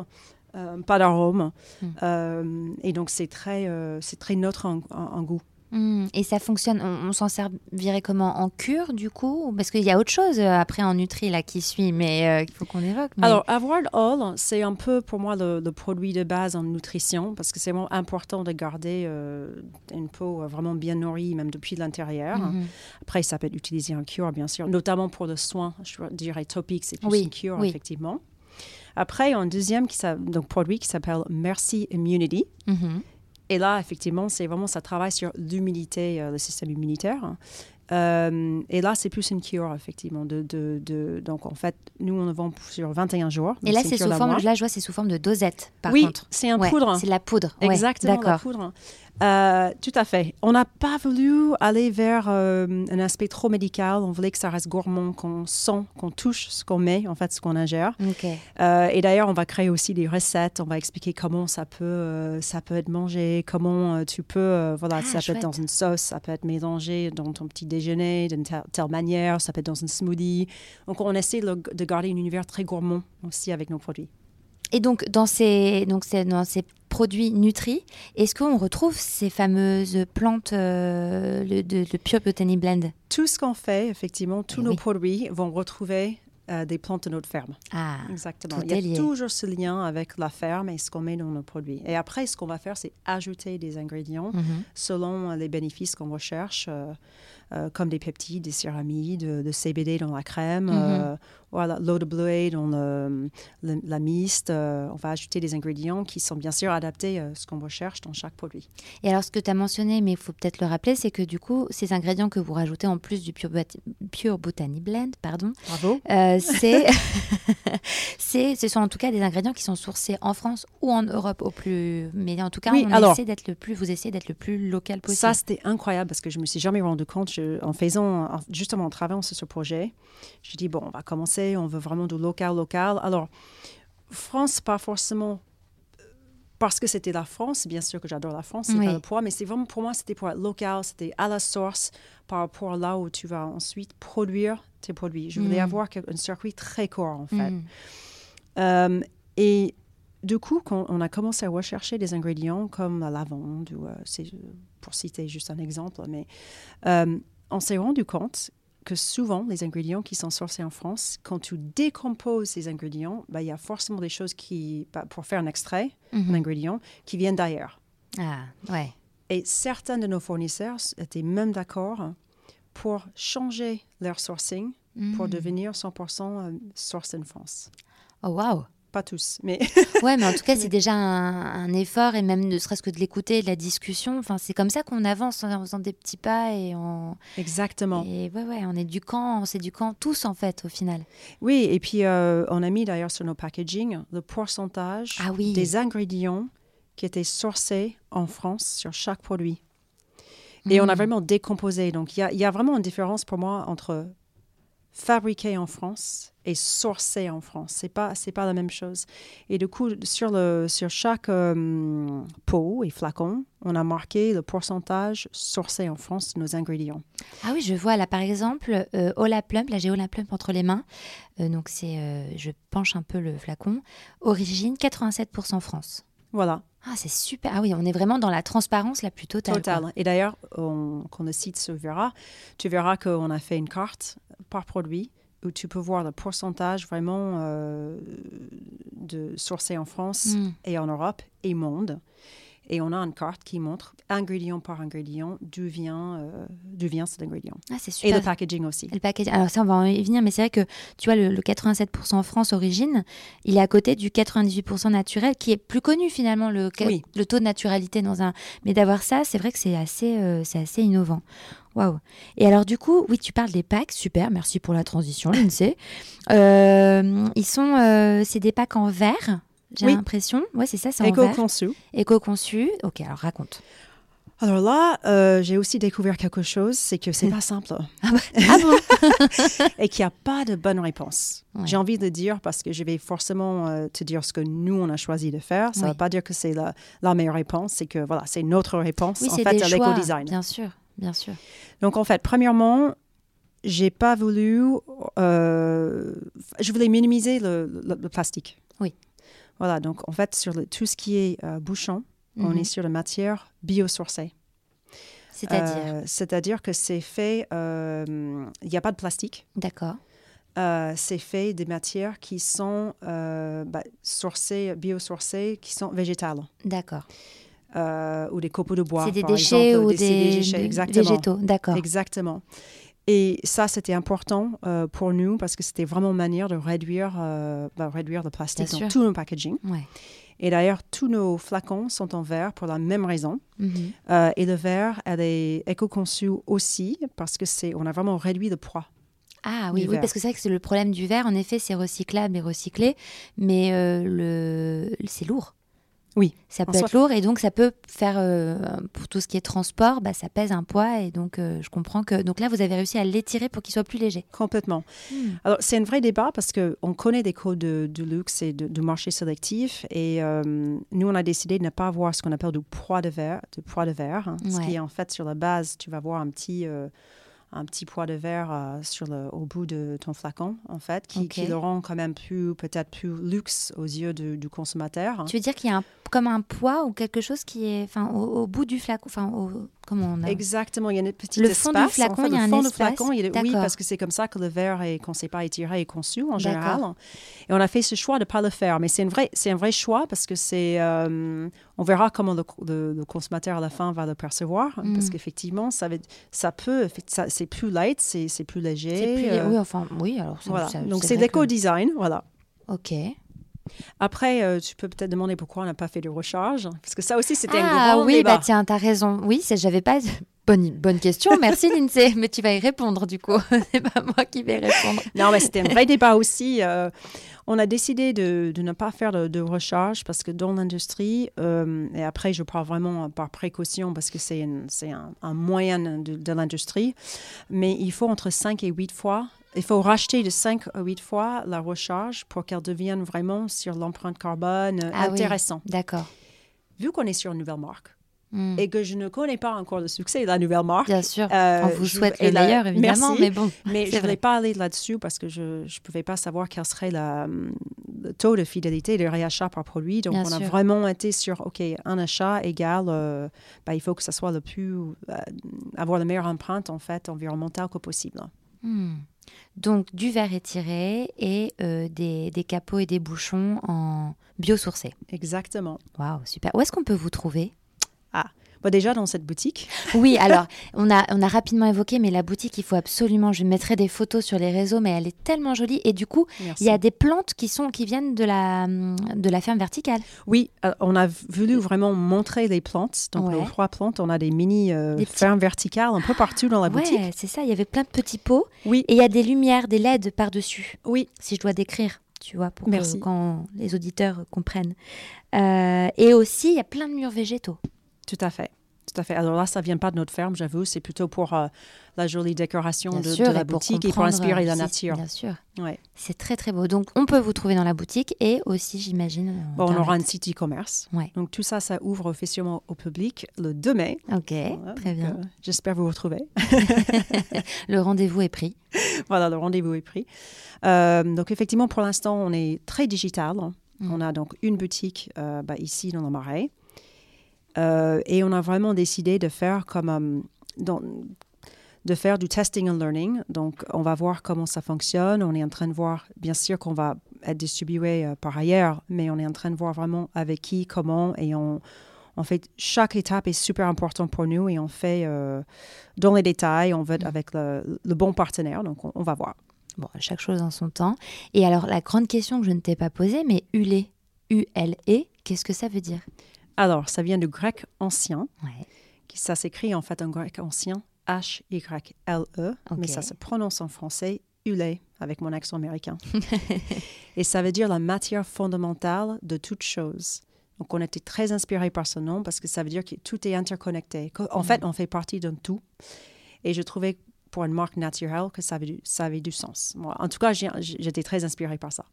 Euh, pas d'arôme. Mm. Euh, et donc, c'est très, euh, c'est très neutre en- en- en goût. Hmm, Et ça fonctionne, on, on s'en servirait comment? En cure, du coup? Parce qu'il y a autre chose euh, après en Nutri là, qui suit, mais euh, qu'il faut qu'on évoque. mais- Alors, Avoir All, c'est un peu pour moi le, le produit de base en nutrition parce que c'est vraiment important de garder euh, une peau euh, vraiment bien nourrie, même depuis l'intérieur. Mhm. Après, ça peut être utilisé en cure, bien sûr, notamment pour le soin, je dirais topique, c'est plus Oui, une cure, oui. effectivement. Après, un deuxième qui, donc, produit qui s'appelle Merci Immunity. Mhm. Et là, effectivement, c'est vraiment, ça travaille sur l'immunité, euh, le système immunitaire. Euh, et là, c'est plus une cure, effectivement. De, de, de- donc, en fait, nous, on le vend sur 21 jours. Et là, c'est sous forme, là, je vois, c'est sous forme de dosette, par oui, contre. c'est un Ouais, poudre. C'est de la poudre. Exactement, D'accord. Euh, tout à fait. On n'a pas voulu aller vers euh, un aspect trop médical. On voulait que ça reste gourmand, qu'on sent, qu'on touche ce qu'on met, en fait, ce qu'on ingère. Euh, et d'ailleurs, on va créer aussi des recettes. On va expliquer comment ça peut, ça peut être mangé, comment tu peux, voilà, Ah, ça peut être dans une sauce, ça peut être mélangé dans ton petit déjeuner d'une telle, telle manière, ça peut être dans une smoothie. Donc, on essaie de, de garder un univers très gourmand aussi avec nos produits. Et donc, dans ces, donc c'est dans ces produits Nutri, est-ce qu'on retrouve ces fameuses plantes euh, de, Pure Botany Blend? Tout ce qu'on fait, effectivement, tous Eh nos produits vont retrouver euh, des plantes de notre ferme. Ah, Exactement. Il y a lié. toujours ce lien avec la ferme et ce qu'on met dans nos produits. Et après, ce qu'on va faire, c'est ajouter des ingrédients mhm. selon euh, les bénéfices qu'on recherche, euh, euh, comme des peptides, des céramides, de, CBD dans la crème, Mhm. Voilà, l'eau de bleuet le- la mist. euh, on va ajouter des ingrédients qui sont bien sûr adaptés à ce qu'on recherche dans chaque produit. Et alors, ce que tu as mentionné, mais il faut peut-être le rappeler, c'est que du coup, ces ingrédients que vous rajoutez en plus du Pure, Pure Botany Blend, pardon, Bravo. euh, c'est, c'est, ce sont en tout cas des ingrédients qui sont sourcés en France ou en Europe au plus. Mais en tout cas, Oui, on alors- essaie d'être le plus, vous essayez d'être le plus local possible. Ça, c'était incroyable parce que je me suis jamais rendu compte je- en faisant, en- justement en travaillant sur ce projet. Je dis, bon, on va commencer, on veut vraiment du local, local. Alors, France, pas forcément euh, parce que c'était la France, bien sûr que j'adore la France, c'est Oui. pas le poids, mais c'est vraiment pour moi, c'était pour être local, c'était à la source par rapport à là où tu vas ensuite produire tes produits. Je voulais Mm. avoir un circuit très court, en fait. Mhm. Euh, et du coup, quand on a commencé à rechercher des ingrédients comme la lavande, ou, euh, euh, pour citer juste un exemple, mais euh, on s'est rendu compte que souvent, les ingrédients qui sont sourcés en France, quand tu décomposes ces ingrédients, ben, il y a forcément des choses qui, ben, pour faire un extrait Mhm. d'ingrédients, qui viennent d'ailleurs. Ah, ouais. Et certains de nos fournisseurs étaient même d'accord pour changer leur sourcing pour Mm. devenir 100% euh, source in France. Oh, waouh Pas tous, mais Ouais, mais en tout cas, c'est déjà un, un effort et même ne serait-ce que de l'écouter, de la discussion. Enfin, c'est comme ça qu'on avance en faisant des petits pas et en exactement. et ouais, ouais, en éduquant, en s'éduquant tous en fait au final. Oui, et puis euh, on a mis d'ailleurs sur nos packaging le pourcentage Ah oui. des ingrédients qui étaient sourcés en France sur chaque produit. Et on a Mm. vraiment décomposé. Donc il y y a vraiment une différence pour moi entre fabriqué en France et sourcé en France. C'est pas c'est pas la même chose. Et du coup sur le sur chaque euh, pot et flacon, on a marqué le pourcentage sourcé en France de nos ingrédients. Ah oui, je vois là par exemple euh, Ola Plump, là j'ai Ola Plump entre les mains. Euh, donc c'est, euh, je penche un peu le flacon. Origine 87% France. Voilà, Ah c'est super. Ah oui, on est vraiment dans la transparence la plus totale. total. Et d'ailleurs, quand le site se verra, tu verras qu'on a fait une carte par produit où tu peux voir le pourcentage vraiment euh, de sourcés en France Mm. et en Europe et monde. Et on a une carte qui montre ingrédient par ingrédient d'où vient, euh, d'où vient cet ingrédient. Ah c'est Et super. le packaging aussi. Et le package. Alors ça, on va en y venir, mais c'est vrai que tu vois, le, le 87% France origine, il est à côté du 98% naturel, qui est plus connu finalement, le, Oui. le taux de naturalité dans un. Mais d'avoir ça, c'est vrai que c'est assez, euh, c'est assez innovant. Waouh. Et alors du coup, oui, tu parles des packs, super, merci pour la transition, l'INSEE. Euh, ils sont, euh, c'est des packs en verre. J'ai Oui. l'impression. Ouais, c'est ça, c'est en verre. Éco-conçu. Éco-conçu. Ok, alors raconte. Alors là, euh, j'ai aussi découvert quelque chose, c'est que c'est pas simple Ah bon et qu'il n'y a pas de bonne réponse. Ouais. J'ai envie de dire parce que je vais forcément euh, te dire ce que nous on a choisi de faire. Ça ne Oui. veut pas dire que c'est la, la meilleure réponse, c'est que voilà, c'est notre réponse Oui, en c'est fait des à l'éco-design. Bien sûr, bien sûr. Donc en fait, premièrement, j'ai pas voulu, euh, je voulais minimiser le, le- le plastique. Oui. Voilà, donc en fait sur le- tout ce qui est euh, bouchon, on Mhm. est sur la matière biosourcée. C'est-à-dire. Euh, C'est-à-dire que c'est fait, il n'y a pas de plastique. D'accord. C'est fait des matières qui sont bah, sourcées, biosourcées, qui sont végétales. D'accord. Euh, ou des copeaux de bois. C'est des par déchets exemple, ou des, déchets, exactement. végétaux. D'accord. Exactement. Et ça, c'était important euh, pour nous parce que c'était vraiment une manière de réduire, euh, bah, réduire le plastique Bien dans sûr. tout nos packaging. Ouais. Et d'ailleurs, tous nos flacons sont en verre pour la même raison. Mhm. Euh, et le verre, elle est éco-conçue aussi parce que c'est, on a vraiment réduit le poids. Ah oui, oui, parce que c'est vrai que c'est le problème du verre. En effet, c'est recyclable et recyclé, mais euh, le c'est lourd. Oui. Ça peut soi- être lourd et donc ça peut faire euh, pour tout ce qui est transport, bah, ça pèse un poids et donc euh, je comprends que donc là vous avez réussi à l'étirer pour qu'il soit plus léger. Complètement. Hmm. Alors, c'est un vrai débat parce qu'on connaît des codes de, de luxe et de, de marché sélectif. Et euh, nous, on a décidé de ne pas avoir ce qu'on appelle du poids de verre, du poids de verre hein, ce qui est en fait sur la base, tu vas voir un petit, un petit poids de verre euh, sur le, au bout de ton flacon, en fait, qui, qui le rend quand même plus, peut-être plus luxe aux yeux du, du consommateur. Tu veux dire qu'il y a un, comme un poids ou quelque chose qui est enfin au, au bout du flacon, enfin au, comment on a Exactement, il y a une petite Le fond du espace. flacon, il y a le un fond du espace. flacon, il est- oui, parce que c'est comme ça que le verre est, qu'on ne sait pas étirer et conçu en général. Et on a fait ce choix de ne pas le faire, mais c'est un vrai, c'est un vrai choix parce que c'est, euh, on verra comment le, le- le consommateur à la fin va le percevoir, Mm. parce qu'effectivement, ça, va ça peut, ça- c'est plus light, c'est, plus léger. C'est plus- euh, oui, enfin oui, alors voilà. ça- Donc c'est que- l'éco-design, voilà. OK. Après, euh, tu peux peut-être demander pourquoi on n'a pas fait de recharge, parce que ça aussi c'était un Ah grand oui, débat. bah tiens, t'as raison. Oui, j'avais pas. Bonne, bonne question, merci Lindsay. Mais tu vas y répondre du coup. c'est pas moi qui vais répondre. Non, mais c'était un vrai débat aussi. Euh, on a décidé de, de ne pas faire de, de recharge parce que dans l'industrie, euh, et après je parle vraiment par précaution parce que c'est un, un moyen de, de l'industrie, mais il faut entre 5 et 8 fois, il faut racheter de 5 à 8 fois la recharge pour qu'elle devienne vraiment sur l'empreinte carbone Ah oui. intéressant. D'accord. Vu qu'on est sur une nouvelle marque Hmm. et que je ne connais pas encore le succès de la nouvelle marque, Bien sûr. euh, On vous souhaite le la- meilleur, évidemment, Merci. mais bon. mais je ne voulais pas aller là-dessus parce que je ne pouvais pas savoir quel serait la, le taux de fidélité, de réachat par produit. Donc, Bien on a vraiment été sur, OK, un achat égale, euh, bah, il faut que ça soit le plus, euh, avoir la meilleure empreinte, en fait, environnementale que possible. Hmm. Donc, du verre étiré et euh, des, des capots et des bouchons en biosourcés. Exactement. Waouh, super. Où est-ce qu'on peut vous trouver? Bah, déjà dans cette boutique. Oui, alors on a, on a rapidement évoqué, mais la boutique, il faut absolument, je mettrai des photos sur les réseaux, mais elle est tellement jolie. Et du coup, Merci. il y a des plantes qui, sont, qui viennent de la, de la ferme verticale. Oui, euh, on a voulu vraiment montrer les plantes. Donc, Ouais. nos trois plantes, on a des mini euh, Des petits- fermes verticales un peu partout dans la boutique. Ouais, c'est ça, il y avait plein de petits pots. Oui, Et il y a des lumières, des LED par-dessus, oui, si je dois décrire, tu vois, pour que- quand les auditeurs comprennent. Euh, et aussi, il y a plein de murs végétaux. tout à fait. Tout à fait. Alors là, ça vient pas de notre ferme, j'avoue. C'est plutôt pour euh, la jolie décoration de, sûr, de la et boutique et pour inspirer euh, la nature. Bien sûr. Ouais. C'est très très beau. Donc on peut vous trouver dans la boutique et aussi, j'imagine. en Bon, on aura un site e-commerce. Ouais. Donc tout ça, ça ouvre officiellement au public le 2 mai. Ok, Voilà, très donc, bien. euh, J'espère vous retrouver. Le rendez-vous est pris. voilà, le rendez-vous est pris. Euh, donc effectivement, pour l'instant, on est très digital. Mm. On a donc une boutique euh, bah, ici dans le Marais. Euh, et on a vraiment décidé de faire comme euh, dans- de faire du testing and learning. Donc, on va voir comment ça fonctionne. On est en train de voir, bien sûr, qu'on va être distribué euh, par ailleurs, mais on est en train de voir vraiment avec qui, comment, et on, en fait, chaque étape est super importante pour nous et on fait euh, dans les détails, on veut être avec le, le bon partenaire. Donc, on, on va voir. Bon, chaque chose en son temps. Et alors, la grande question que je ne t'ai pas posée, mais ULE, U-L-E, qu'est-ce que ça veut dire? Alors, ça vient du grec ancien. Ouais. qui- Ça s'écrit en fait en grec ancien, H-Y-L-E, mais ça se prononce en français Ule, avec mon accent américain. et ça veut dire la matière fondamentale de toute chose. Donc, on était très inspiré par ce nom parce que ça veut dire que tout est interconnecté. En fait, on fait partie d'un tout. Et je trouvais pour une marque naturelle que ça avait du, ça avait du sens. Moi, en tout cas, j'étais très inspirée par ça.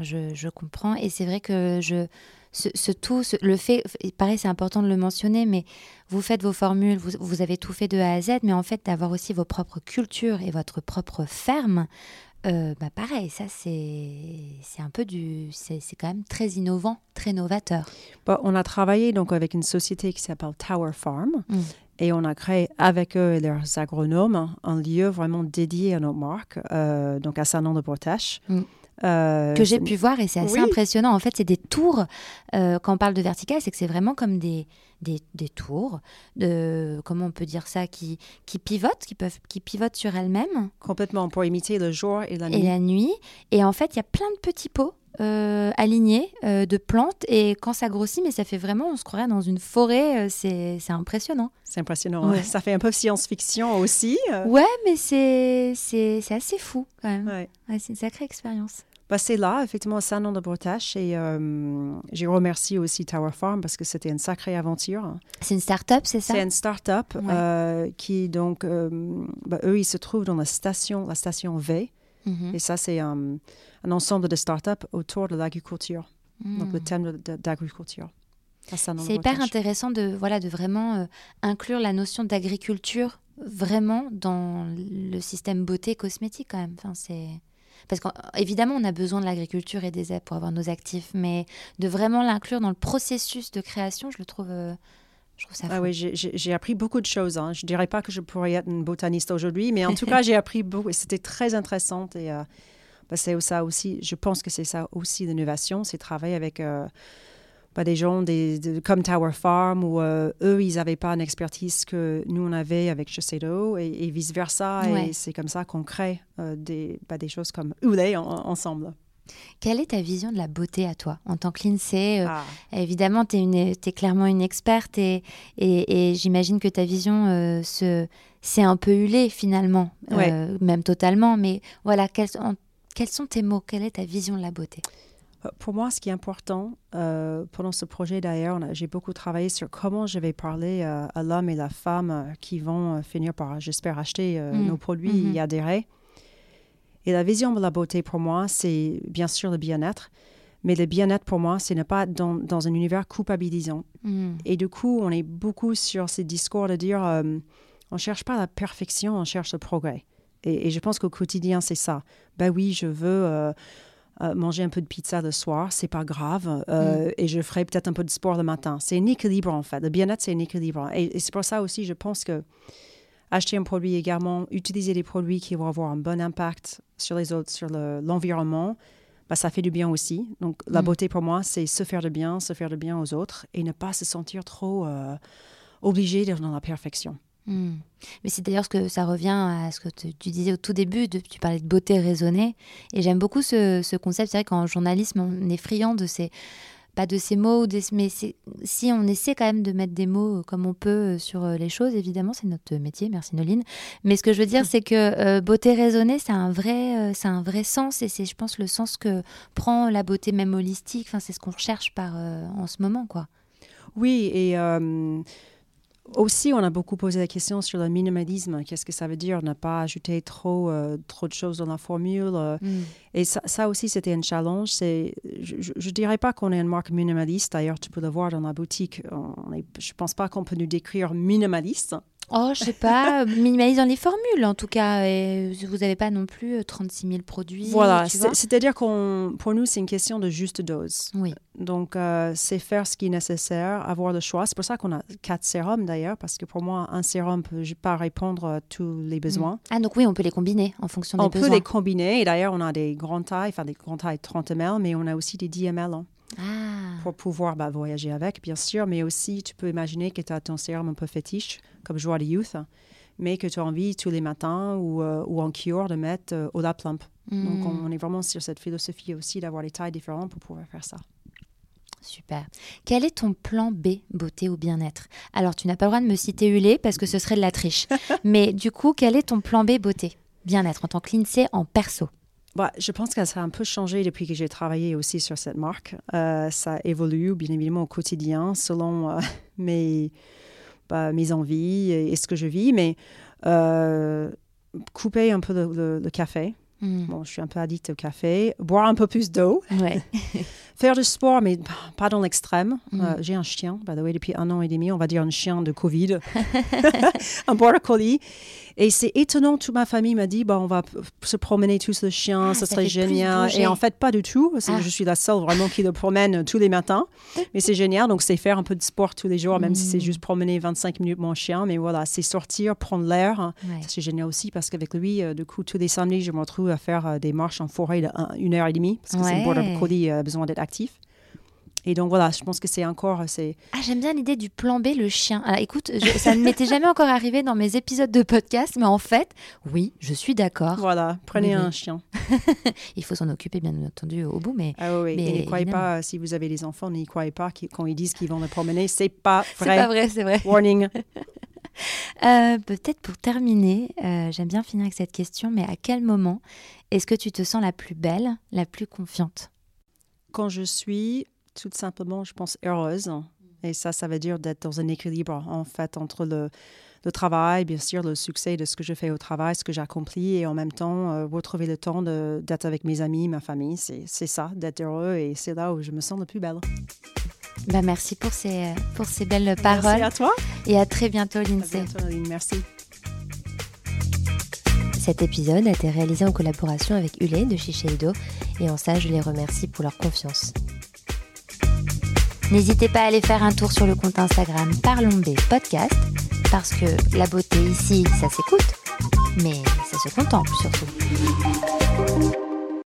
Je, je comprends. Et c'est vrai que je, ce, ce tout, ce- le fait, pareil, c'est important de le mentionner, mais vous faites vos formules, vous, vous avez tout fait de A à Z, mais en fait, d'avoir aussi vos propres cultures et votre propre ferme, euh, bah pareil, ça, c'est un peu du. C'est quand même très innovant, très novateur. Bon, on a travaillé donc avec une société qui s'appelle Tower Farm Mm. et on a créé avec eux et leurs agronomes un lieu vraiment dédié à notre marque, euh, donc à Saint-Nom-de-Bretache. Mm. Euh, que j'ai pu voir et c'est assez Oui. impressionnant. En fait, c'est des tours. euh, quand on parle de vertical, c'est que c'est vraiment comme des, des, des tours, de, comment on peut dire ça, qui, qui pivotent, qui, peuvent, qui pivotent sur elles-mêmes Complètement pour imiter le jour et la et nuit. la nuit. Et en fait, il y a plein de petits pots euh, alignés euh, de plantes. Et quand ça grossit, mais ça fait vraiment, on se croirait dans une forêt. euh, c'est impressionnant. C'est impressionnant. Ouais. hein. Ça fait un peu science-fiction aussi. euh. Ouais, mais c'est c'est assez fou quand même. Ouais. Ouais, c'est une sacrée expérience. Bah, c'est là, effectivement, à Saint-Nom-de-Bretache. Et euh, j'ai remercié aussi Tower Farm parce que c'était une sacrée aventure. C'est une start-up, c'est ça? C'est une start-up qui, donc, bah, eux, ils se trouvent dans la station, la station V. Mhm. Et ça, c'est un, un ensemble de start-up autour de l'agriculture. Donc, le thème d'agriculture. C'est hyper intéressant de, voilà, de vraiment euh, inclure la notion d'agriculture vraiment dans le système beauté cosmétique quand même. Enfin, c'est... Parce qu'évidemment, on a besoin de l'agriculture et des aides pour avoir nos actifs, mais de vraiment l'inclure dans le processus de création, je le trouve, euh, je trouve ça Ah fou. oui, j'ai- appris beaucoup de choses. hein. Je ne dirais pas que je pourrais être une botaniste aujourd'hui, mais en tout cas, j'ai appris beaucoup c'était très intéressant. Et euh, c'est ça aussi, je pense que c'est ça aussi l'innovation, c'est travailler avec euh, bah, des gens des, de- comme Tower Farm où euh, eux, ils n'avaient pas une expertise que nous, on avait avec Shiseido et, et vice-versa. Ouais. Et c'est comme ça qu'on crée euh, des, bah, des choses comme Oulé en- ensemble. Quelle est ta vision de la beauté à toi En tant que Lindsay, euh, Ah. évidemment, tu es, clairement une experte et, et, et j'imagine que ta vision euh, se, c'est un peu hulée finalement, Ouais. euh, même totalement. Mais voilà, quels, en- quels sont tes mots? Quelle est ta vision de la beauté? Euh, Pour moi, ce qui est important, euh, pendant ce projet d'ailleurs, j'ai beaucoup travaillé sur comment je vais parler euh, à l'homme et la femme qui vont finir par, j'espère, acheter euh, Mm. nos produits Mhm. et adhérer. Et la vision de la beauté pour moi, c'est bien sûr le bien-être, mais le bien-être pour moi, c'est ne pas être dans, dans un univers culpabilisant. Hmm. Et du coup, on est beaucoup sur ces discours de dire, on cherche pas la perfection, on cherche le progrès. Et, et je pense qu'au quotidien, c'est ça. Ben oui, je veux euh, euh, manger un peu de pizza le soir, c'est pas grave, euh, et je ferai peut-être un peu de sport le matin. C'est un équilibre en fait. Le bien-être, c'est un équilibre. Et, et c'est pour ça aussi, je pense que acheter un produit également, utiliser des produits qui vont avoir un bon impact sur les autres, sur le- l'environnement, bah, ça fait du bien aussi. Donc, la Mm. beauté pour moi, c'est se faire de bien, se faire de bien aux autres et ne pas se sentir trop euh, obligé d'être dans la perfection. Hmm. Mais c'est d'ailleurs ce que ça revient à ce que tu disais au tout début, de, tu parlais de beauté raisonnée. Et j'aime beaucoup ce, ce concept. C'est vrai qu'en journalisme, on est friand de ces, pas de ces mots, mais si on essaie quand même de mettre des mots euh, comme on peut euh, sur euh, les choses, évidemment, c'est notre métier, merci Noline. Mais ce que je veux dire, c'est que beauté raisonnée, c'est un, vrai, c'est un vrai sens, et c'est, je pense, le sens que prend la beauté même holistique, enfin, c'est ce qu'on recherche par, en ce moment, quoi. Oui, et aussi, on a beaucoup posé la question sur le minimalisme. Qu'est-ce que ça veut dire ne pas ajouter trop, euh, trop de choses dans la formule euh. mm. Et ça, aussi, c'était un challenge. C'est, je ne dirais pas qu'on est une marque minimaliste. D'ailleurs, tu peux le voir dans la boutique. je ne pense pas qu'on peut nous décrire minimaliste. Oh, je sais pas, minimalise dans les formules en tout cas. Et vous n'avez pas non plus 36 euh, 000 produits. Voilà, c'est-à-dire qu'on, pour nous, c'est une question de juste dose. Oui. Donc, euh, c'est faire ce qui est nécessaire, avoir le choix. C'est pour ça qu'on a quatre sérums d'ailleurs, parce que pour moi, un sérum ne peut pas répondre à tous les besoins. Ah, donc oui, on peut les combiner en fonction des besoins. On peut les combiner. Et d'ailleurs, on a des grandes tailles, enfin des grandes tailles 30 ml, mais on a aussi des 10 ml. Ah. Pour pouvoir bah, voyager avec, bien sûr, mais aussi tu peux imaginer que tu as ton sérum un peu fétiche, comme Joie de Youth, mais que tu as envie tous les matins ou, euh, ou en cure de mettre euh, au la plump. Donc hmm. on, est vraiment sur cette philosophie aussi d'avoir les tailles différentes pour pouvoir faire ça. Super. Quel est ton plan B, beauté ou bien-être? Alors, tu n'as pas le droit de me citer Hulé parce que ce serait de la triche. Mais du coup, quel est ton plan B, beauté, bien-être en tant que en perso? Bah, je pense que ça a un peu changé depuis que j'ai travaillé aussi sur cette marque. Euh, ça évolue bien évidemment au quotidien selon euh, mes, bah, mes envies et, ce que je vis, mais euh, couper un peu le, café. Hmm. Bon, je suis un peu addict au café. Boire un peu plus d'eau. Ouais. Faire du sport, mais pas dans l'extrême. Hmm. j'ai un chien, by the way, depuis un an et demi, on va dire un chien de Covid, un border collie. Et c'est étonnant, toute ma famille m'a dit, bah, on va se promener tous le chien, ah, ça, serait génial. Et en fait, pas du tout. Ah. Je suis la seule vraiment qui le promène tous les matins. Mais c'est génial. Donc, c'est faire un peu de sport tous les jours, même si c'est juste promener 25 minutes mon chien. Mais voilà, c'est sortir, prendre l'air. C'est génial aussi parce qu'avec lui, euh, du coup, tous les samedis, je me retrouve à faire euh, des marches en forêt d'une heure et demie parce que c'est border collie a besoin d'être actif. Et donc voilà, je pense que c'est encore. c'est Ah, j'aime bien l'idée du plan B, le chien. Alors écoute, ça ne m'était jamais encore arrivé dans mes épisodes de podcast, mais en fait, oui, je suis d'accord. Voilà, prenez un chien. Il faut s'en occuper, bien entendu, au bout. Mais, ah oui, et ne croyez pas, si vous avez des enfants, n'y croyez pas quand ils disent qu'ils vont le promener. C'est pas vrai. C'est pas vrai, c'est vrai. Warning. Euh, peut-être pour terminer, euh, j'aime bien finir avec cette question, mais à quel moment est-ce que tu te sens la plus belle, la plus confiante? Quand je suis tout simplement, je pense, heureuse. Et ça, ça veut dire d'être dans un équilibre, en fait, entre le, le, travail, bien sûr, le succès de ce que je fais au travail, ce que j'accomplis, et en même temps, euh, retrouver le temps d'être avec mes amis, ma famille. C'est ça, d'être heureux, et c'est là où je me sens le plus belle. Bah, merci pour ces, pour ces belles paroles. Merci à toi. Et à très bientôt, Lindsay. À bientôt, Merci. Cet épisode a été réalisé en collaboration avec Ulé de Shiseido, et en ça, je les remercie pour leur confiance. N'hésitez pas à aller faire un tour sur le compte Instagram Parlons B Podcast, parce que la beauté ici, ça s'écoute, mais ça se contemple surtout.